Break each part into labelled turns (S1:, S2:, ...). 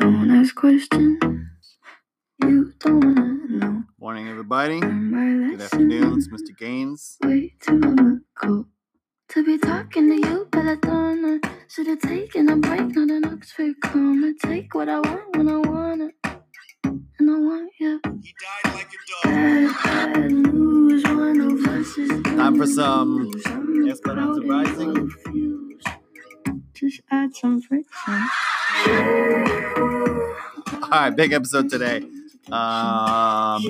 S1: Don't ask questions you don't wanna know.
S2: Morning, everybody. Good
S1: that
S2: afternoon. It's Mr. Gaines.
S1: Way too long ago. To be talking to you, but I don't know. Should have taken a break, not an Oxford comma. Take what I want when I want it. And I want you.
S3: He died like a dog.
S1: Bad, bad news. One of us is
S2: Time for some
S1: lose. The
S2: Esperanza Rising.
S1: Just add some friction. Ah!
S2: All right, big episode today. Um,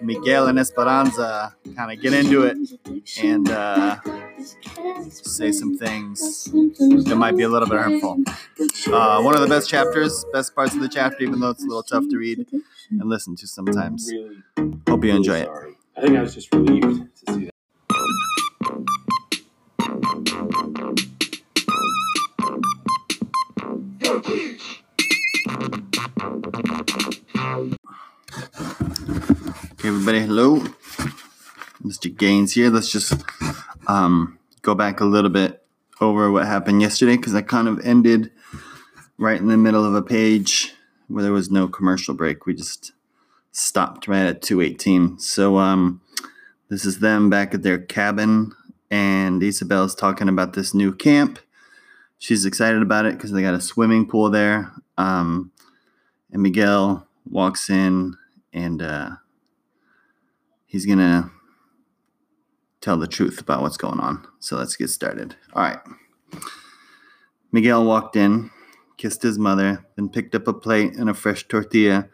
S2: Miguel and Esperanza kind of get into it and uh, say some things that might be a little bit hurtful. Uh, one of the best chapters, best parts of the chapter, even though it's a little tough to read and listen to sometimes. Hope you enjoy it.
S3: I think I was just relieved to see that.
S2: Everybody, hello. Mr. Gaines here. Let's just um, go back a little bit over what happened yesterday because I kind of ended right in the middle of a page where there was no commercial break. We just stopped right at 218. So um, this is them back at their cabin, and Isabel's talking about this new camp. She's excited about it because they got a swimming pool there. Um, and Miguel walks in and uh, he's gonna tell the truth about what's going on. So let's get started. All right. Miguel walked in, kissed his mother, then picked up a plate and a fresh tortilla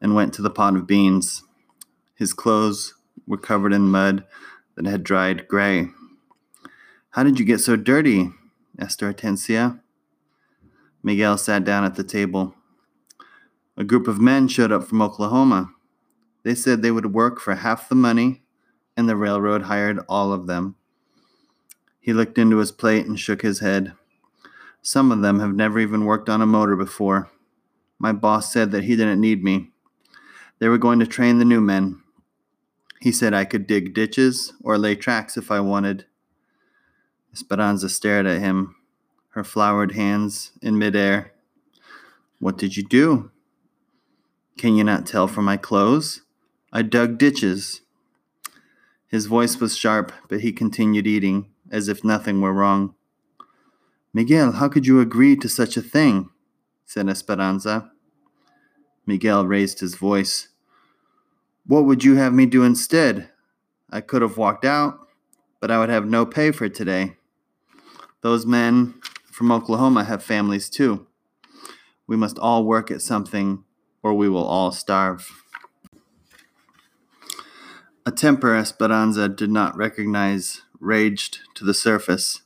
S2: and went to the pot of beans. His clothes were covered in mud that had dried gray. How did you get so dirty? asked Hortensia. Miguel sat down at the table. A group of men showed up from Oklahoma. They said they would work for half the money, and the railroad hired all of them. He looked into his plate and shook his head. Some of them have never even worked on a motor before. My boss said that he didn't need me. They were going to train the new men. He said I could dig ditches or lay tracks if I wanted. Esperanza stared at him, her floured hands in midair. What did you do? Can you not tell from my clothes? I dug ditches. His voice was sharp, but he continued eating, as if nothing were wrong. Miguel, how could you agree to such a thing? said Esperanza. Miguel raised his voice. What would you have me do instead? I could have walked out, but I would have no pay for today. Those men from Oklahoma have families too. We must all work at something or we will all starve. A temper Esperanza did not recognize raged to the surface.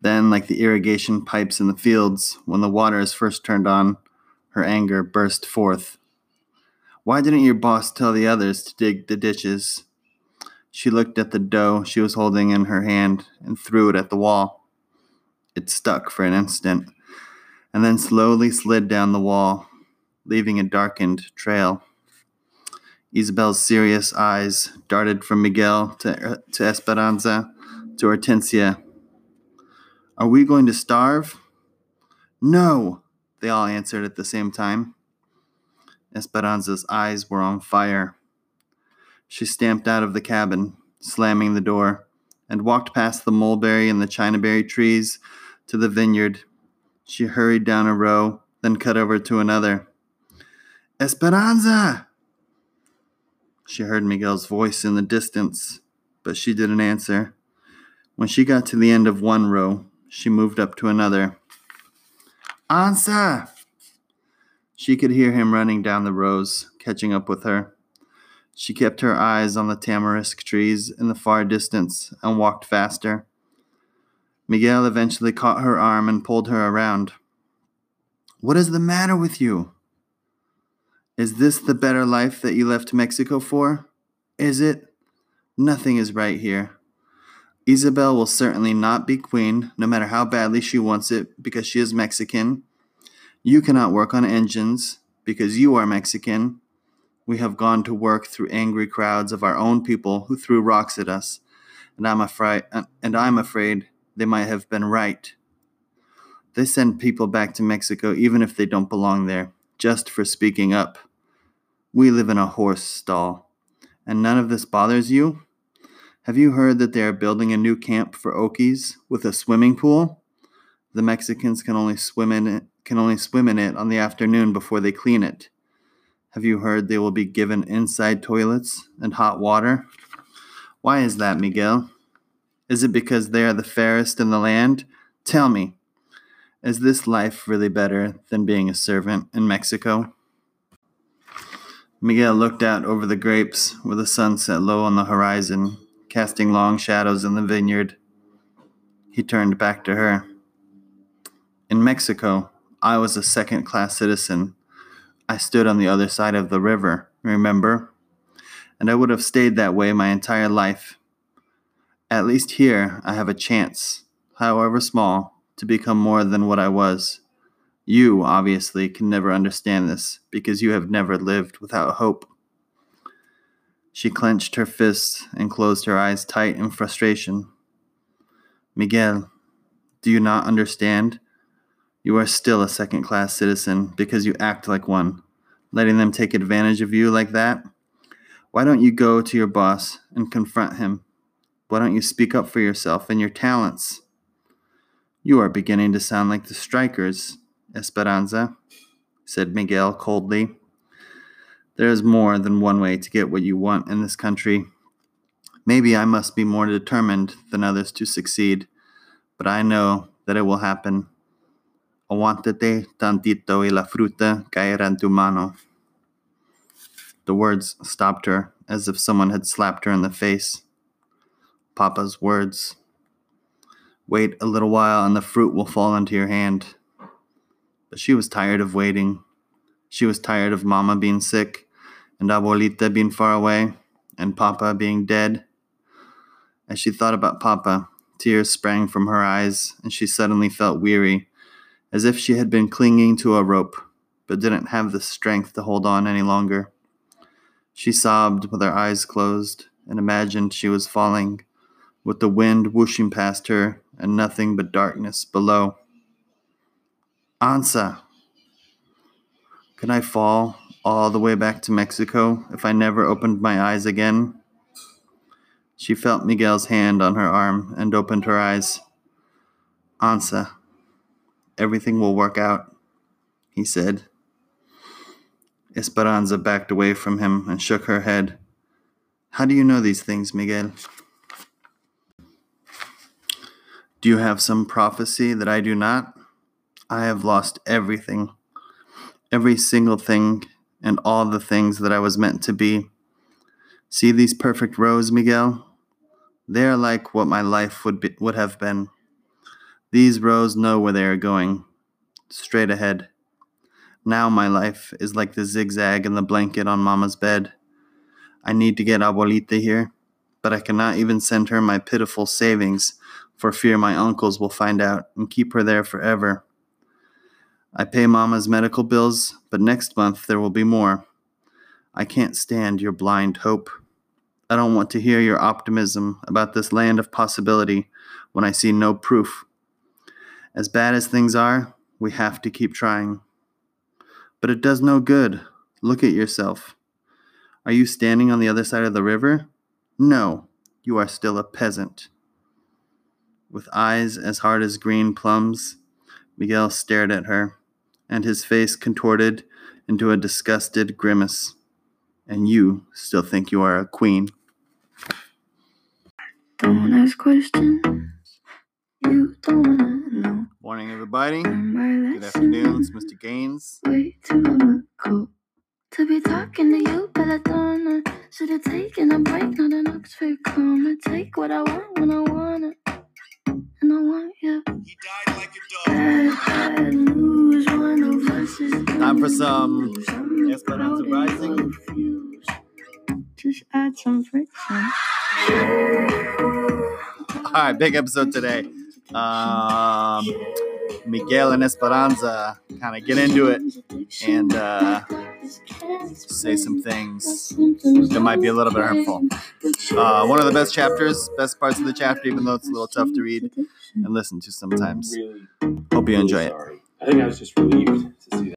S2: Then, like the irrigation pipes in the fields, when the water is first turned on, her anger burst forth. Why didn't your boss tell the others to dig the ditches? She looked at the dough she was holding in her hand and threw it at the wall. It stuck for an instant and then slowly slid down the wall, leaving a darkened trail. Isabel's serious eyes darted from Miguel to, to Esperanza to Hortensia. Are we going to starve? No, they all answered at the same time. Esperanza's eyes were on fire. She stamped out of the cabin, slamming the door, and walked past the mulberry and the chinaberry trees to the vineyard. She hurried down a row, then cut over to another. Esperanza! She heard Miguel's voice in the distance, but she didn't answer. When she got to the end of one row, she moved up to another. Answer! She could hear him running down the rows, catching up with her. She kept her eyes on the tamarisk trees in the far distance and walked faster. Miguel eventually caught her arm and pulled her around. What is the matter with you? Is this the better life that you left Mexico for? Is it? Nothing is right here. Isabel will certainly not be queen, no matter how badly she wants it, because she is Mexican. You cannot work on engines, because you are Mexican. We have gone to work through angry crowds of our own people who threw rocks at us, and I'm afraid, uh, and I'm afraid they might have been right. They send people back to Mexico even if they don't belong there, just for speaking up. We live in a horse stall. And none of this bothers you? Have you heard that they are building a new camp for Okies with a swimming pool? The Mexicans can only swim in it can only swim in it on the afternoon before they clean it. Have you heard they will be given inside toilets and hot water? Why is that, Miguel? Is it because they are the fairest in the land? Tell me, is this life really better than being a servant in Mexico? Miguel looked out over the grapes with the sun set low on the horizon, casting long shadows in the vineyard. He turned back to her. In Mexico, I was a second class citizen. I stood on the other side of the river, remember? And I would have stayed that way my entire life. At least here, I have a chance, however small, to become more than what I was. You, obviously, can never understand this because you have never lived without hope. She clenched her fists and closed her eyes tight in frustration. Miguel, do you not understand? You are still a second class citizen because you act like one. Letting them take advantage of you like that? Why don't you go to your boss and confront him? Why don't you speak up for yourself and your talents? You are beginning to sound like the strikers, Esperanza, said Miguel coldly. There is more than one way to get what you want in this country. Maybe I must be more determined than others to succeed, but I know that it will happen. Aguántate tantito y la fruta caerá en tu mano. The words stopped her as if someone had slapped her in the face. Papa's words. Wait a little while and the fruit will fall into your hand. But she was tired of waiting. She was tired of Mama being sick, and Abuelita being far away, and Papa being dead. As she thought about Papa, tears sprang from her eyes, and she suddenly felt weary, as if she had been clinging to a rope, but didn't have the strength to hold on any longer. She sobbed with her eyes closed and imagined she was falling, with the wind whooshing past her and nothing but darkness below. Ansa! Could I fall all the way back to Mexico if I never opened my eyes again? She felt Miguel's hand on her arm and opened her eyes. Ansa, everything will work out, he said. Esperanza backed away from him and shook her head. How do you know these things, Miguel? Do you have some prophecy that I do not? I have lost everything, every single thing, and all the things that I was meant to be. See these perfect rows, Miguel? They are like what my life would be, would have been. These rows know where they are going, straight ahead. Now my life is like the zigzag in the blanket on Mama's bed. I need to get Abuelita here, but I cannot even send her my pitiful savings for fear my uncles will find out and keep her there forever. I pay Mama's medical bills, but next month there will be more. I can't stand your blind hope. I don't want to hear your optimism about this land of possibility when I see no proof. As bad as things are, we have to keep trying. But it does no good. Look at yourself. Are you standing on the other side of the river? No, you are still a peasant. With eyes as hard as green plums, Miguel stared at her, and his face contorted into a disgusted grimace. And you still think you are a queen.
S1: Don't ask questions you don't wanna know.
S2: Morning, everybody. Good afternoon. It's Mr. Gaines.
S1: way too long ago to be talking to you, but I don't know. Should have taken a break, not an Oxford comma. Take what I want when I want it, and I want you.
S3: He died like a dog.
S1: Bad. One of us is
S2: Time for some
S1: lose.
S2: Esperanza Rising.
S1: Just add some friction.
S2: All right, big episode today. Um, Miguel and Esperanza kind of get into it and uh, say some things that might be a little bit hurtful. Uh, one of the best chapters, best parts of the chapter, even though it's a little tough to read and listen to sometimes.
S4: Really,
S2: Hope you
S4: really
S2: enjoy it.
S4: I think I was just relieved to see that.